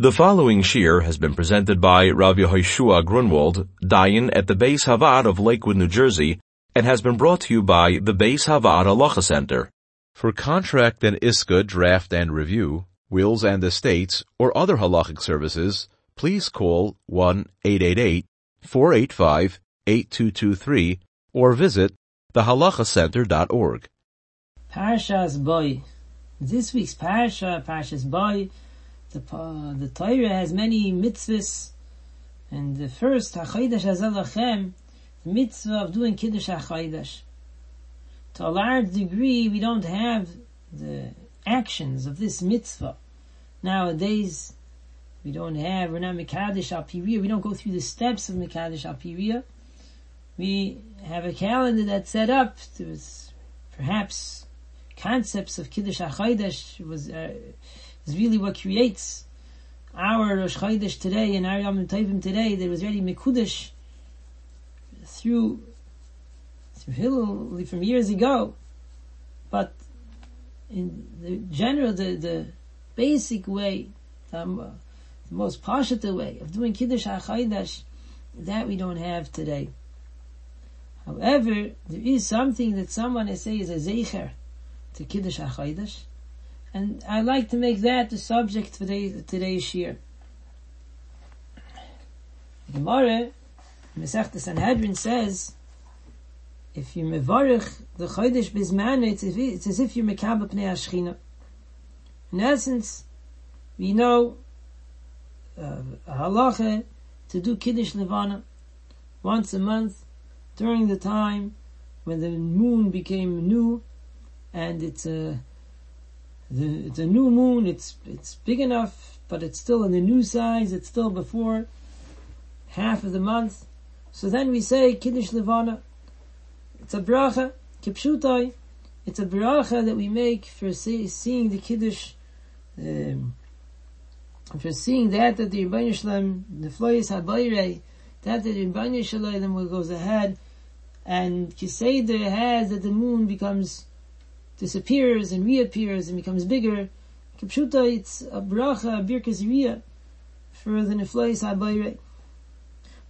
The following shir has been presented by Rav Yehoshua Grunwald, Dayan at the Beis Havad of Lakewood, New Jersey, and has been brought to you by the Beis Havad Halacha Center. For contract and ISKA draft and review, wills and estates, or other halachic services, please call 1-888-485-8223 or visit thehalachacenter.org. Parshas Boy. This week's Parsha, Parshas Boy, the, the Torah has many mitzvahs, and the first, HaChodesh HaZalachem, the mitzvah of doing Kiddush HaChodesh. To a large degree, we don't have the actions of this mitzvah. Nowadays, we don't have, we're not Mekadesh Al Piriya, we don't go through the steps of Mekadesh Al Piriya. We have a calendar that's set up, there's perhaps concepts of Kiddush HaChodesh was, uh, is really what creates our Rosh Chodesh today and our Yom Tovim today that was already Mekudesh through through Hillel from years ago. But in the general, the, the basic way, the, um, the most positive way of doing Kiddush HaChodesh, that we don't have today. However, there is something that someone has say is a Zecher to Kiddush HaChodesh, and I like to make that the subject for today, today's year. Gemara, Masech Sanhedrin says, if you mevarich the chodesh bisman, it's, it's as if you're mekabel pnei ashchina. In essence, we know uh, halacha to do kiddush levana once a month during the time when the moon became new and it's a it's a new moon. It's it's big enough, but it's still in the new size. It's still before half of the month. So then we say Kiddush Levana. It's a bracha, kipshutai. It's a bracha that we make for see, seeing the Kiddush, um, for seeing that that the Rebbeinu Shalom, the Floyis Habayre, that the Rebbeinu Shalom goes ahead, and Kiseder has that the moon becomes disappears and reappears and becomes bigger. Kipshuta, it's a bracha, birkas riyah for the neflois habayre.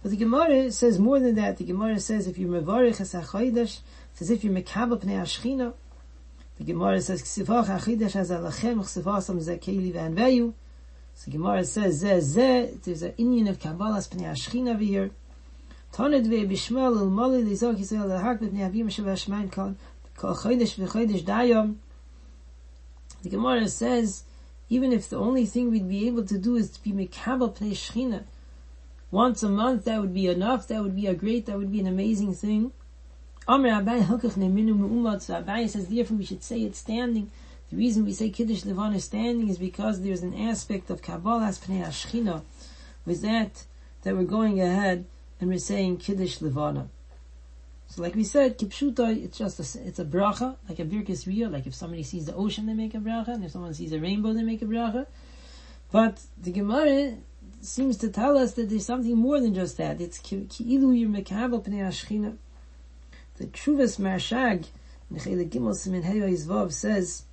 But the Gemara says more than that. The Gemara says if you're mevarich as achaydash, it's as if you're mekabel pnei ashchina. The Gemara says ksivach achidash as alachem ksivasam zekeli ve'anveyu. So Gemara says zeh zeh. There's an Indian of kabbalas pnei ashchina over here. Taned ve'bishmal il mali lizok yisrael lahak b'pnei avim shevashmain kol Kol Chodesh v'Chodesh Dayom. The Gemara says, even if the only thing we'd be able to do is to be Mekabel Pnei once a month, that would be enough, that would be a great, that would be an amazing thing. Amr Abai Hilkach Neminu Me'umat, so Abai says, therefore we should say it standing. The reason we say Kiddush Levana standing is because there's an aspect of Kabbalah Pnei Ashchina, with that, that we're going ahead and we're saying Kiddush Levana. So like we said, kipshuta, it's just a, it's a bracha, like a birkis riyah, like if somebody sees the ocean, they make a bracha, and if someone sees a rainbow, they make a bracha. But the Gemara seems to tell us that there's something more than just that. It's ki'ilu yir mekabel pnei ashchina. The Truvas Marshag, Nechele Gimel Simin Heyo says,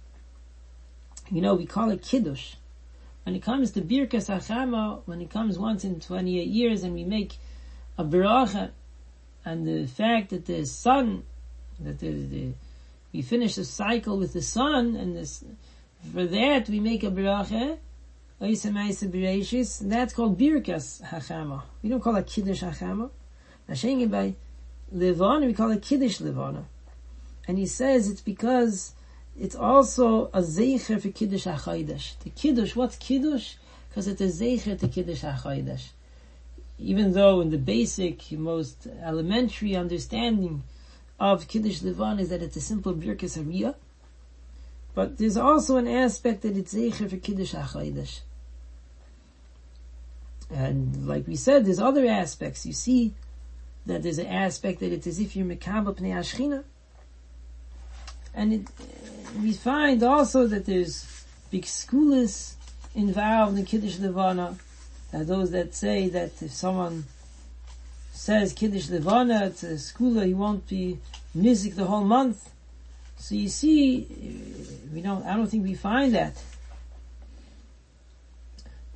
you know, we call it Kiddush. When it comes to Birkas Hachama, when it comes once in 28 years and we make a bracha, and the fact that the sun, that the, the we finish the cycle with the sun, and this, for that we make a bracha, that's called birkas hachama. We don't call it kiddush hachama. Nashaying by levana, we call it kiddush levana. And he says it's because it's also a zeicher for kiddush hachodesh. The kiddush, what's kiddush? Because it's a zeicher to kiddush hachodesh even though in the basic, most elementary understanding of Kiddush Levan is that it's a simple Birkas Hariyah, but there's also an aspect that it's Zeicher for Kiddush HaChodesh. And like we said, there's other aspects. You see that there's an aspect that it's as if you're Mekabel Pnei Ashchina. And it, we find also that there's big schools involved in Kiddush Levana are those that say that if someone says Kiddush Levana at a school, he won't be nizik the whole month. So you see, we don't, I don't think we find that.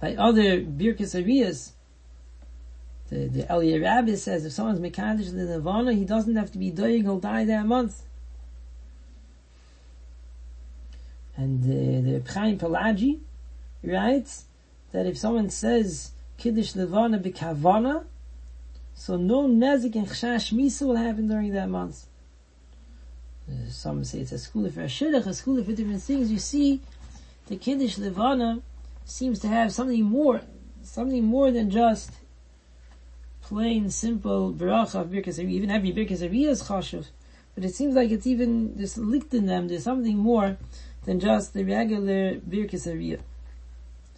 By other Birkas Arias, the, the Elia Rabbi says if someone's Mekadosh the Nirvana, he doesn't have to be doing, he'll die that month. And uh, the Chaim Palagi writes that if someone says Kiddush Levana B'Kavana, so no Nezik and Chashash Misa will happen during that month. Some say it's a school for a shidduch, a school for different things. You see, the Kiddush Levana seems to have something more, something more than just plain, simple bracha of Birkas Even every Birkas is chashuv. But it seems like it's even, there's licht in them, there's something more than just the regular Birkas.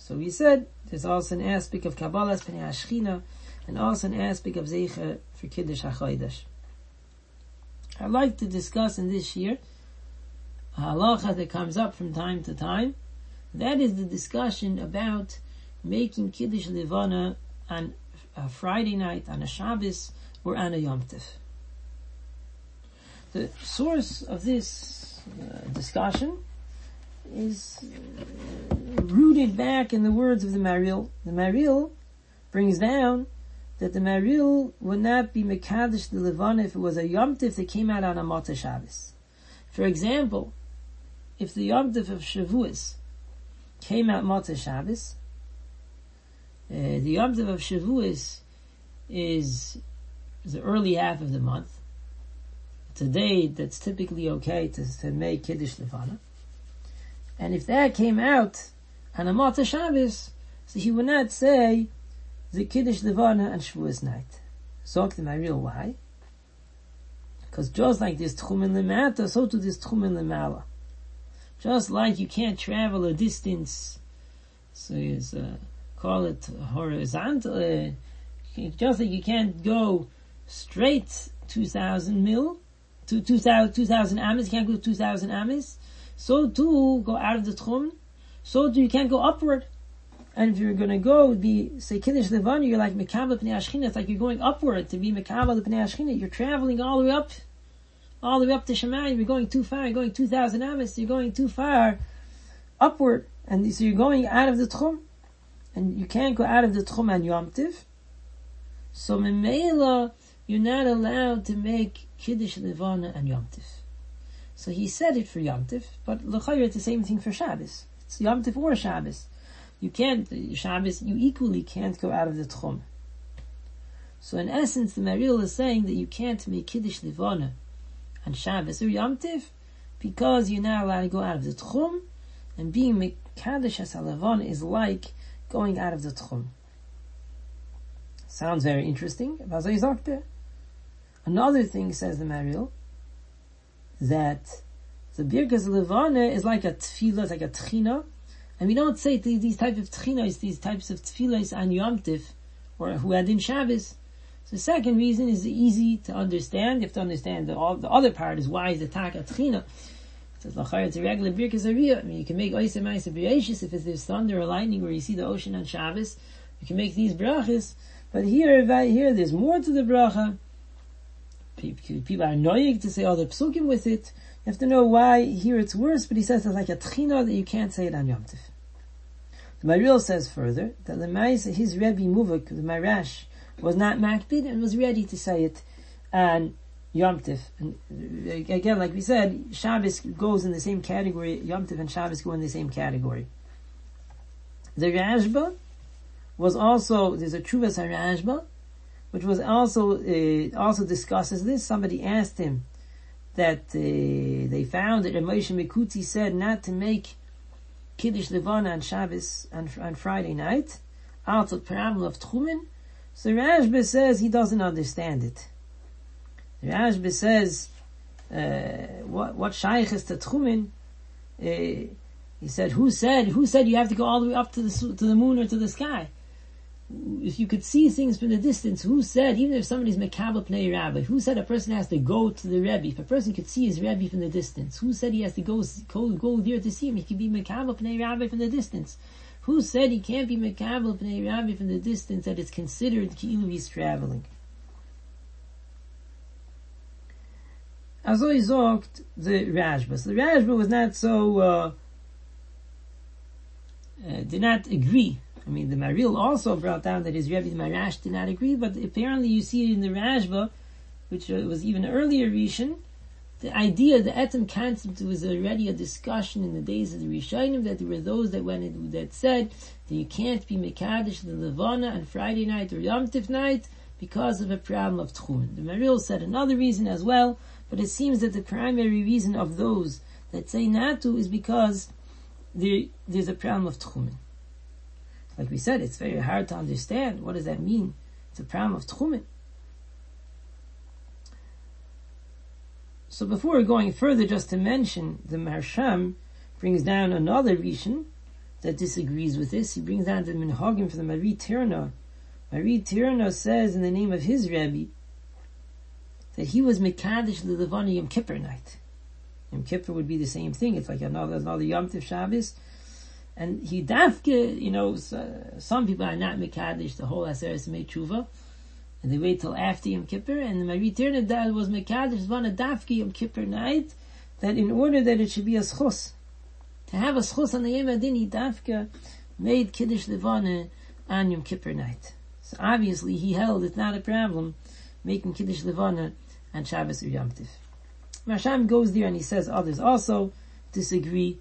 So we said there's also an aspect of Kabbalah Pnei Ashchina and also an aspect of Zeicha for Kiddush HaChodesh. I'd like to discuss in this year a halacha that comes up from time to time. That is the discussion about making Kiddush Levana on a Friday night, on a Shabbos, or on a Yom Tif. The source of this uh, discussion is rooted back in the words of the Maharil. The Maharil brings down that the Maharil would not be Mekadosh the Levana if it was a Yom Tif that came out on a Mata Shabbos. For example, if the Yom Tif of Shavuos came out Mata Shabbos, uh, the Yom Tif of Shavuos is the early half of the month. It's a day that's typically okay to, to make Kiddush Levana. And if that came out on a Mata Shabbos, so he would not say the Kiddush Levana and Shavuos night. Sagt the Maharil why? Because just like this Tchumen Lemata, so to this Tchumen Lemala. Just like you can't travel a distance, so you uh, call it horizontal, uh, just like you can't go straight 2000 mil, to 2000, 2000 amis, you can't go 2000 amis, so too go out of the tchum, so too you can't go upward. And if you're gonna go be say Kiddush Levana, you're like Mekabel Pnei Ashchina, it's like you're going upward to be Mekabel Pnei Ashchina, you're traveling all the way up, all the way up to Shemayim, you're going too far, you're going 2,000 amis, you're going too far upward, and so you're going out of the Tchum, and you can't go out of the Tchum and Yom Tiv. So Memela, you're not allowed to make Kiddush Levana and Yom Tiv. So he said it for Yom Tif, but L'chayr it's the same thing for Shabbos. It's Yom Tif or Shabbos. You can't, Shabbos, you equally can't go out of the Tchum. So in essence, the Maharil is saying that you can't make Kiddush Livana on Shabbos or Yom Tif because you're not allowed to go out of the Tchum, and being Mekadosh HaSalavana is like going out of the Tchum. Sounds very interesting. Another thing, says the Maharil, that the Birkas Levana is like a tefillah, like a tchina, and we don't say these types of tchinas, these types of tefillahs on Yom Tif, or who had in Shabbos. The second reason is easy to understand. You have to understand the, all, the other part is why is the taka tchina. It's a regular birkas. I mean, you can make oisem b'reishis if there's thunder or lightning where you see the ocean on Shabbos. You can make these brachas. But here, right here, there's more to the bracha people are annoying to say other psukim with it. You have to know why here it's worse, but he says it's like a tchina that you can't say it on Yom Tif. The Maharil says further that the Mais, his Rebbe Muvak, the Marash, was not makbid and was ready to say it on Yom Tif. And uh, again, like we said, Shabbos goes in the same category, Yom Tif and Shabbos go in the same category. The Rashba was also, there's a Chuvas HaRashba, which was also uh, also discusses this. Somebody asked him that uh, they found that Moshe Mikuti said not to make Kiddush Levana on Shabbos on, on Friday night out of problem of Tchumen. So Rashba says he doesn't understand it. Rashba says uh, what what shaykh is to Tchumen. Uh, he said, "Who said? Who said you have to go all the way up to the to the moon or to the sky?" If you could see things from the distance, who said, even if somebody's Mekabel Pnei Rabbi, who said a person has to go to the Rebbe? If a person could see his Rebbe from the distance, who said he has to go, go, go there to see him? He could be Mekabel Pnei Rabbi from the distance. Who said he can't be Mekabel Pnei Rabbi from the distance that it's considered Ki'ilu he's traveling? He sagt the Rashba. So the Rashba was not so, uh, uh, did not agree I mean, the Maril also brought down that his Rebbe, the Marash, did not agree, but apparently you see it in the Rashba, which uh, was even earlier Rishon, the idea, the etem concept was already a discussion in the days of the Rishonim that there were those that went that said that you can't be Mekadesh the Levana on Friday night or Yom Tif night because of a problem of Tchumen. The Maril said another reason as well, but it seems that the primary reason of those that say not to is because there, there's a problem of Tchumen. Like we said, it's very hard to understand. What does that mean? It's a problem of Tchumen. So before going further, just to mention, the Marsham brings down another Rishon that disagrees with this. He brings down the Minhagim from the Mari Tirna. Mari Tirna says in the name of his Rebbe that he was Mekadesh the Levani Yom Kippur night. Yom Kippur would be the same thing. It's like another, another Yom Tiv Shabbos. And he dafke, you know, uh, some people are not Mekadesh the whole Aseret Tshuva and they wait till after Yom Kippur, and my return dad was Mekadosh one a Dafki Yom Kippur night, that in order that it should be a schus, to have a schus on the Yom Adini Dafka, made Kiddush Levana on Yom Kippur night. So obviously he held it's not a problem making Kiddush Levana on Shabbos or Yom Tiv. Masham goes there and he says others also disagree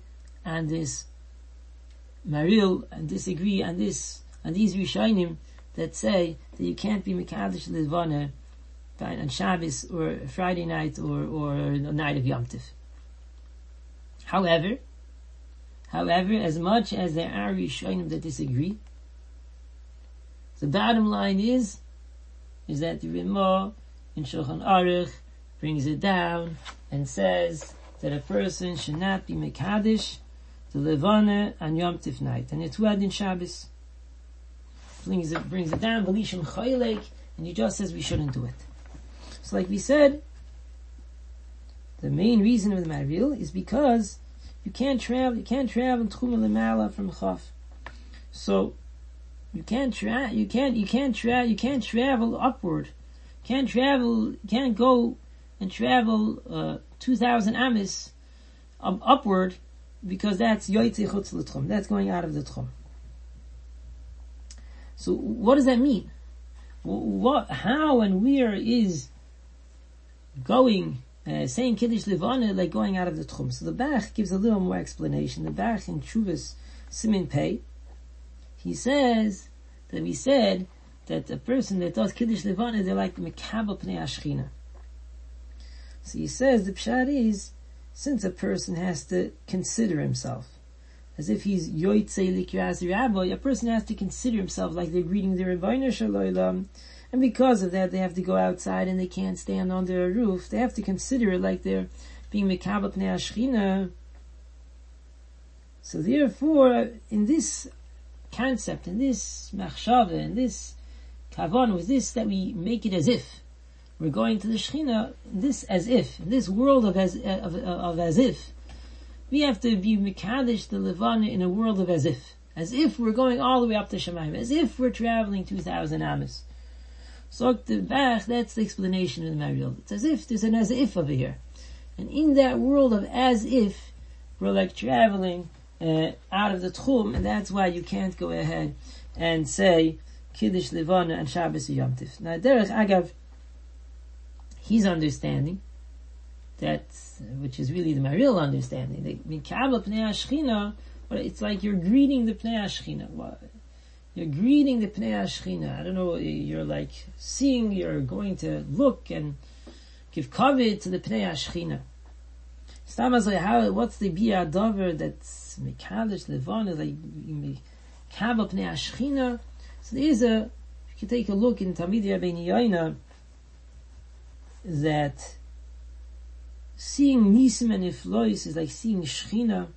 on this Maril and disagree on this, on these Rishonim that say that you can't be Mekadosh Levana on Shabbos or Friday night or, or night of Yom Tiv. However, however, as much as there are Rishonim that disagree, the bottom line is, is that the Rimah in Shulchan Aruch brings it down and says that a person should not be Mekadosh the Levana on Yom Tiv night, and it's wed in Shabbos brings it, brings it down, Chaylek, and he just says we shouldn't do it. So like we said, the main reason of the Marvil is because you can't travel, you can't travel Tchum Lemala from Chaf. So, you can't tra- you can't, you can't tra- you can't travel upward. Can't travel, can't go and travel, uh, 2000 amis upward because that's Yoitze Chutz That's going out of the Tchum. So what does that mean? What, how and where is going, uh, saying Kiddush Levana like going out of the Tchum? So the Bach gives a little more explanation. The Bach in Chuvas Simin Pei, he says that we said that a person that does Kiddush Levana, they're like Mekabel Pnei Ashchina. So he says the pshat is, since a person has to consider himself, as if he's yoitze likiras rabbi, a person has to consider himself like they're greeting the Rebbeinu Shalom, and because of that, they have to go outside and they can't stand under a roof. They have to consider it like they're being mekabel pnei ashchina. So therefore, in this concept, in this machshava, in this kavan, with this that we make it as if we're going to the shechina, this as if, this world of as of, of as if we have to be Mekadesh the Levana in a world of as if. As if we're going all the way up to Shemaim. As if we're traveling 2,000 Amos. So the Bach, that's the explanation of the Mariel. It's as if there's an as if over here. And in that world of as if, we're like traveling uh, out of the Tchum, and that's why you can't go ahead and say Kiddush Levana and Shabbos Yom. Now, Derech Agav, he's understanding that, which is really the real understanding. The it's like you're greeting the Pnei Ashchina. You're greeting the Pnei Ashchina. I don't know, you're like seeing, you're going to look and give covet to the Pnei Ashchina. how, what's the Bia Dover that's Mikadosh Levon, is like Mikabel Pnei Ashchina? So there's a, if you take a look in Talmid Rabbeinu Yoina, that seeing Nisim and Iflois is like seeing Shechina.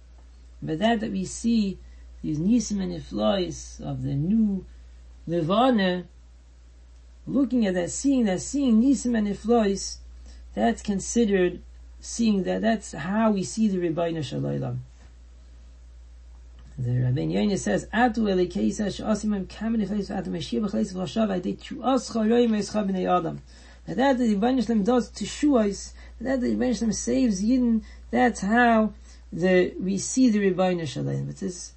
but that that we see these Nisim and Iflois of the new Levana, looking at that, seeing that, seeing Nisim and Iflois, that's considered seeing that, that's how we see the Rebbeinu Shalom. The Rabbi Yoina says, Atu elikeisa she'asimim kamen ifleis v'atu meshir b'chleis v'chashav v'adei chu'as charoyim eschab b'nei Adam. That the Rebbeinu Shalom does to shuas that the Rebbeinu saves Yidden, that's how the, we see the Rebbeinu Shalom. It is,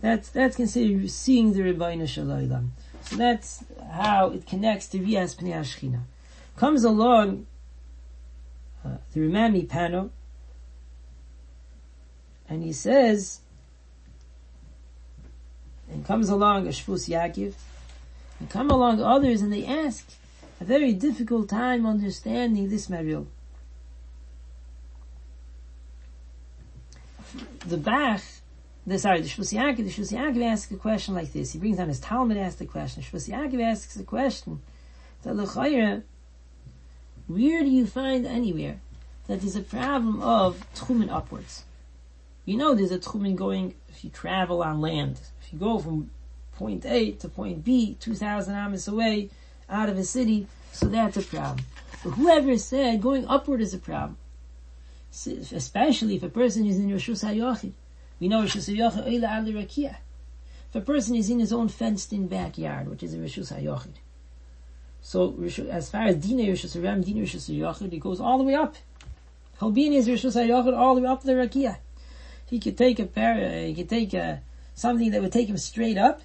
That's, that's considered seeing the Rebbeinu Shalom. So that's how it connects to Rias Pnei. Comes along uh, the Rema MiPano, and he says, and comes along a Shvus Yaakov, and come along others and they ask a very difficult time understanding this Mariel. The Bach, the, sorry, the Yaakov, the Yaakov asks a question like this. He brings down his Talmud, asks the question. Yaakov asks the question that L'chayra, where do you find anywhere that there's a problem of tchumen upwards? You know there's a tchumen going, if you travel on land, if you go from point A to point B, 2,000 amas away, out of a city, so that's a problem. But whoever said going upward is a problem, especially if a person is in Rishus HaYochid. We know Rishus HaYochid Oila Al Rakia. If a person is in his own fenced-in backyard, which is a Rishus HaYochid. So, as far as Dina Rishus HaRam, Dina Rishus HaYochid, it goes all the way up. Halbin is Rishus HaYochid all the way up to the Rakia. He could take a pair, he could take a, something that would take him straight up,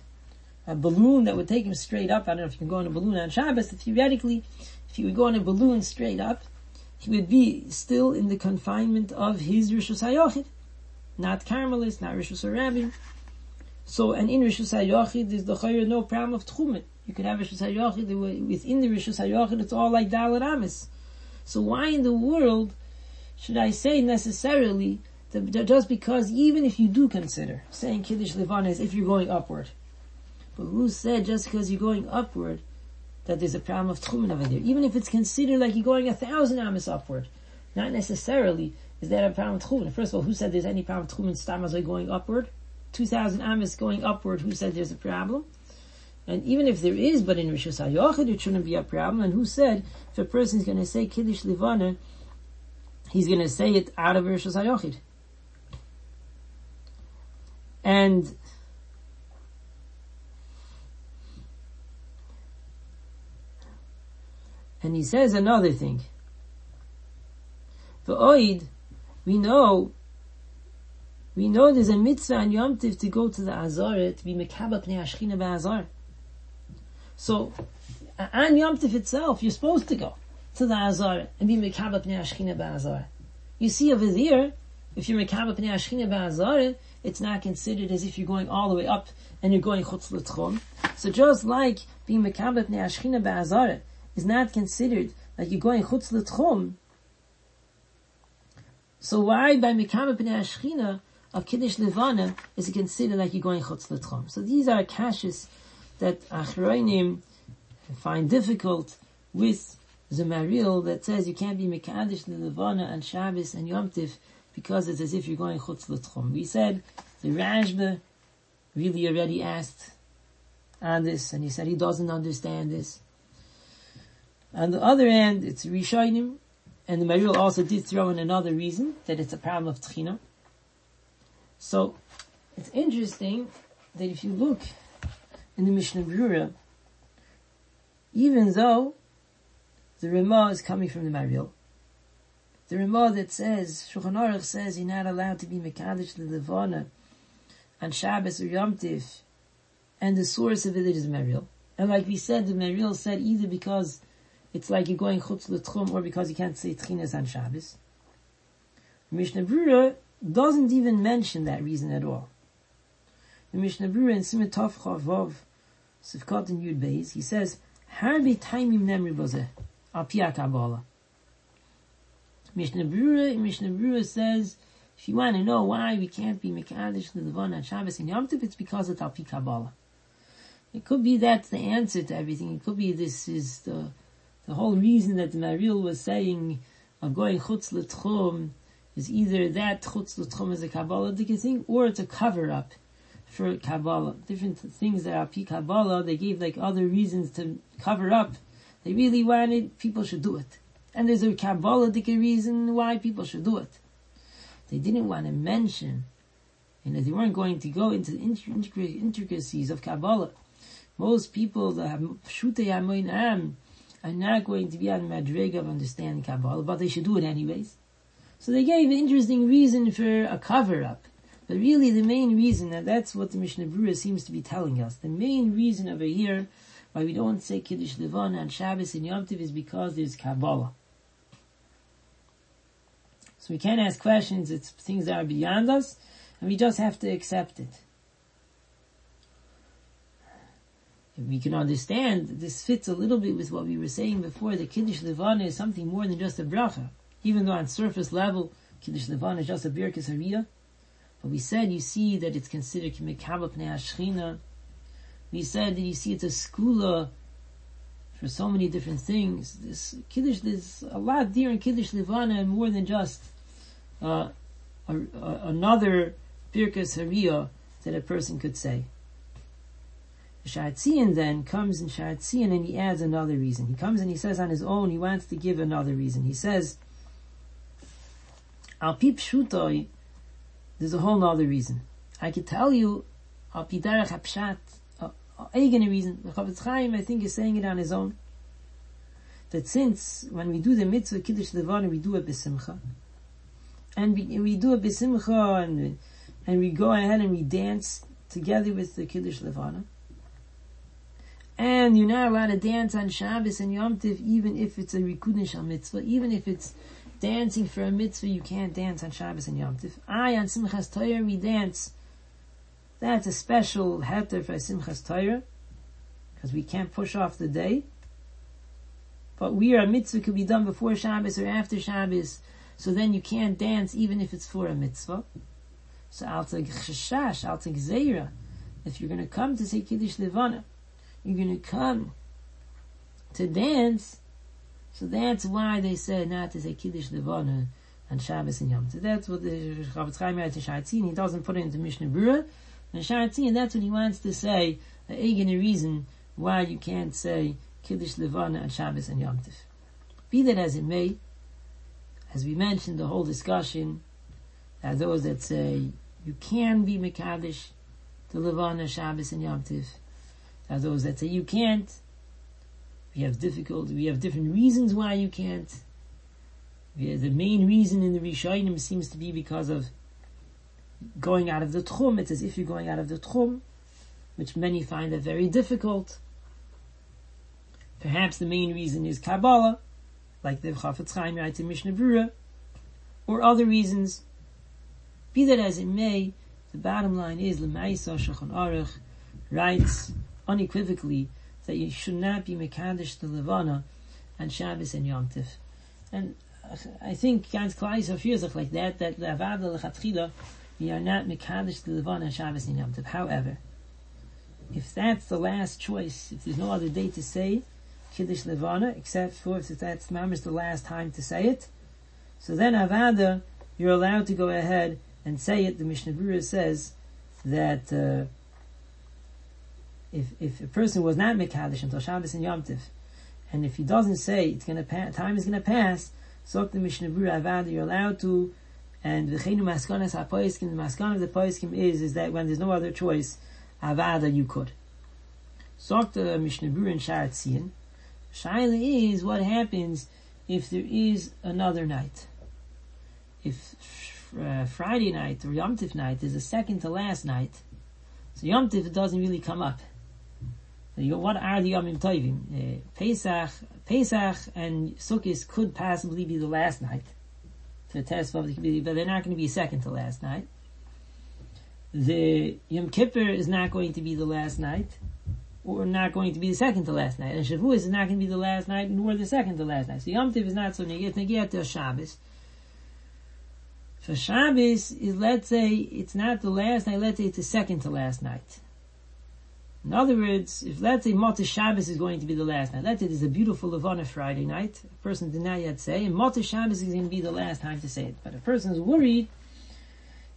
a balloon that would take him straight up. I don't know if you can go on a balloon on Shabbos, theoretically, if he would go on a balloon straight up, he would be still in the confinement of his Rishus HaYochid. Not Carmelist, not Rishus HaRabim. So, and in Rishus HaYochid, there's the Chayr no problem of Tchumen. You could have Rishus HaYochid, within the Rishus HaYochid, it's all like Dalit Amis. So why in the world should I say necessarily that just because even if you do consider saying Kiddush Levana is if you're going upward, but who said just because you're going upward that there's a problem of tchumen over there? Even if it's considered like you're going a thousand amas upward, not necessarily is that a problem of tchumen. First of all, who said there's any problem of tchumen stamazoi going upward? Two thousand amas going upward. Who said there's a problem? And even if there is, but in Rishus HaYochid it shouldn't be a problem. And who said if a person is going to say Kiddush Levana, he's going to say it out of Rishus HaYochid? And and he says another thing. For Oid, we know we know there's a mitzvah on Yom Tiv to go to the Azar to be Mekaba Pnei Ashchina. So, on Yom Tiv itself, you're supposed to go to the Azar and be Mekaba Pnei Ashchina. You see over there, if you're Mekaba Pnei Ashchina it's not considered as if you're going all the way up and you're going chutz l'tchum. So just like being mekabet ne'ashchina ba'azara is not considered like you're going chutz l'tchum, so why by mekabet ne'ashchina of kiddush levana is it considered like you're going chutz l'tchum? So these are kashis that achroinim find difficult with the maril that says you can't be mekadesh levana and Shabbos and Yom Tiv because it's as if you're going chutz l'tchum. We said the Rashba really already asked on this, and he said he doesn't understand this. On the other hand, it's Rishonim, and the Maril also did throw in another reason, that it's a problem of Tchina. So, it's interesting that if you look in the Mishnah Brura, even though the Ramah is coming from the Maril, the Ramah that says, Shulchan Aruch says you're not allowed to be Mekadosh the Levana on Shabbos or Yom Tif, and the source of it is Meril. And like we said, the Meril said either because it's like you're going chutz l'tchum or because you can't say tchinas on Shabbos. Mishnah Brura doesn't even mention that reason at all. The Mishnah Brura in Simitov Chavov, Sivkot and Yud Beis, he says, Harbi taimim nemri bozeh, al Kabbalah. Mishnah Brura, Mishnah Brura says, if you want to know why we can't be Mekadesh Levon on Shabbos and Yom Tov, it's because of Talpi Kabbalah. It could be that's the answer to everything. It could be this is the the whole reason that the Maril was saying of going Chutz L'Tchum is either that Chutz L'Tchum is a Kabbalah thing, or it's a cover-up for Kabbalah. Different things that are Pi Kabbalah, they gave like other reasons to cover up. They really wanted people should do it. And there's a Kabbalistic reason why people should do it. They didn't want to mention, you know, they weren't going to go into the intricacies of Kabbalah. Most people that have Shutei Amoin Am are not going to be on Madrega of understanding Kabbalah, but they should do it anyways. So they gave an interesting reason for a cover-up. But really the main reason, and that's what the Mishnah Berurah seems to be telling us, the main reason over here why we don't say Kiddush Levana on Shabbos and Yom Tov is because there's Kabbalah. So we can't ask questions, it's things that are beyond us, and we just have to accept it. If we can understand, this fits a little bit with what we were saying before, The Kiddush Levana is something more than just a bracha. Even though on surface level, Kiddush Levana is just a Birkas Hariyah, but we said you see that it's considered Kimekabah Pnei Ashchina. We said that you see it's a skula for so many different things. This Kiddush, there's a lot dear in Kiddush Levana and more than just uh, a, a, another Birkas Hariyah that a person could say. Shatzian then comes in Shatzian and he adds another reason. He comes and he says on his own, he wants to give another reason. He says, Al Pip Shutoi, there's a whole nother reason. I could tell you, Al Pidarach Hapshat, a reason. The Chofetz Chaim, I think, is saying it on his own. That since, when we do the mitzvah Kiddush Levana, we do it besimcha. And we, we do it besimcha, and, and we go ahead and we dance together with the Kiddush Levana. And you're not allowed to dance on Shabbos and Yom Tiv, even if it's a Rikudin mitzvah, even if it's dancing for a mitzvah, you can't dance on Shabbos and Yom Tiv. I, on Simchas Torah, we dance. That's a special heter for Simchas Torah, because we can't push off the day. But we are a mitzvah could be done before Shabbos or after Shabbos, so then you can't dance even if it's for a mitzvah. So I'll take chashash, I'll take zera. If you're going to come to say Kiddush Levana, you're to come to dance. So that's why they said not to say Kiddush Levana on Shabbos and Yom. So that's what the Chofetz Chaim writes in Shatzin. He doesn't put it into Mishnah Berurah. And that's what he wants to say, a a reason why you can't say Kiddush Levana on Shabbos and Yom. Be that as it may, as we mentioned, the whole discussion, are those that say you can be Mekadosh to Levana, Shabbos and Yom Tov are those that say you can't. We have difficulty. We have different reasons why you can't. Have, the main reason in the Rishonim seems to be because of going out of the Tchum. It's as if you're going out of the Tchum, which many find that very difficult. Perhaps the main reason is Kabbalah, like the Chofetz Chaim writes in Mishnah Berurah, or other reasons. Be that as it may, the bottom line is Lemaisa Shulchan Aruch writes unequivocally that you should not be Mekadesh the Levana and Shabbos and Yom Tif. And I think klar ist auf like that, that Avada Lechatchila, we are not Mekadesh the Levana and Shabbos and Yom Tif. However, if that's the last choice, if there's no other day to say Kiddush Levana, except for if that's Mamish the last time to say it, so then Avada, you're allowed to go ahead and say it. The Mishnah Berurah says that uh, if if a person was not mekadosh until Shabbos and Yom Tiv, and if he doesn't say it's to pass, time is to pass, so the Mishnah Avad, you're allowed to, and the chenu maskanas hapoiskim, the maskan of the poiskim is is that when there's no other choice, Avada you could. So the Mishnah in Sharat Tzion, Shaila is what happens if there is another night. If uh, Friday night or Yom Tiv night is the second to last night, so Yom Tiv doesn't really come up. What are the Yomim Tovim? Uh, Pesach, Pesach and Sukkot could possibly be the last night to test of the but they're not going to be second to last night. The Yom Kippur is not going to be the last night, or not going to be the second to last night, and Shavuos is not going to be the last night, nor the second to last night. So Yom Tiv is not so near to Shabbos. For Shabbos is, let's say, it's not the last night, let's say it's the second to last night. In other words, if let's say Motzei Shabbos is going to be the last night, let's say there's a beautiful Levana Friday night, a person did not yet say, and Motzei Shabbos is going to be the last time to say it. But a person is worried,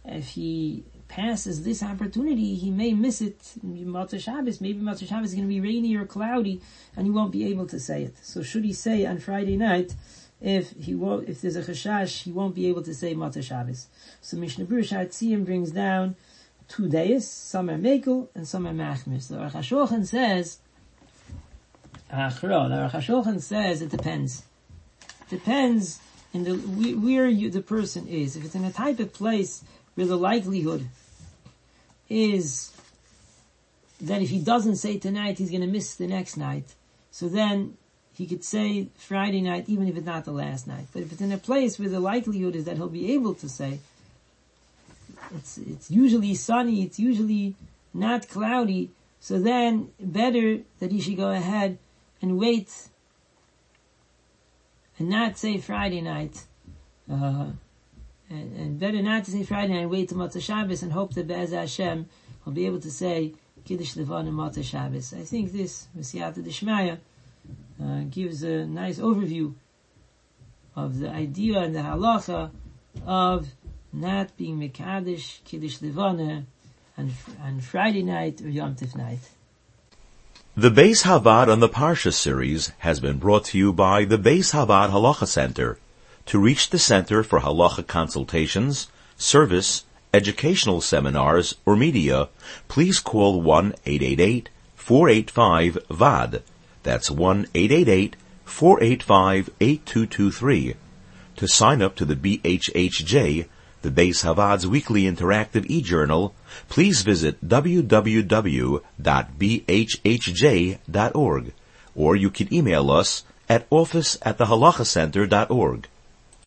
if he passes this opportunity, he may miss it. Motzei Shabbos, maybe Motzei Shabbos is going to be rainy or cloudy, and he won't be able to say it. So should he say on Friday night, if he won't, if there's a chashash, he won't be able to say Motzei Shabbos. So Mishnah Berurah brings down two days, some are Mekel and some are Machmis. The Aruch HaShulchan says, Achro, the HaShulchan says it depends. Depends in the, where you, the person is. If it's in a type of place where the likelihood is that if he doesn't say tonight, he's going to miss the next night. So then he could say Friday night, even if it's not the last night. But if it's in a place where the likelihood is that he'll be able to say, it's, it's usually sunny, it's usually not cloudy, so then better that he should go ahead and wait and not say Friday night, uh, and, and, better not to say Friday night and wait till Motzei Shabbos and hope that Be'ez Hashem will be able to say Kiddush Levon and Motzei Shabbos. I think this, Messiata Deshmaya, uh, gives a nice overview of the idea and the halacha of not being Mekadosh, Kiddush Levana, on, on Friday night or Yom Tif night. The Beis Havad on the Parsha series has been brought to you by the Beis Havad Halacha Center. To reach the Center for Halacha consultations, service, educational seminars, or media, please call 1-888-485-VAD. That's 1-888-485-8223. To sign up to the BHHJ, the Beis Havad's weekly interactive e-journal, please visit www.bhhj.org or you can email us at office at thehalakhacenter.org.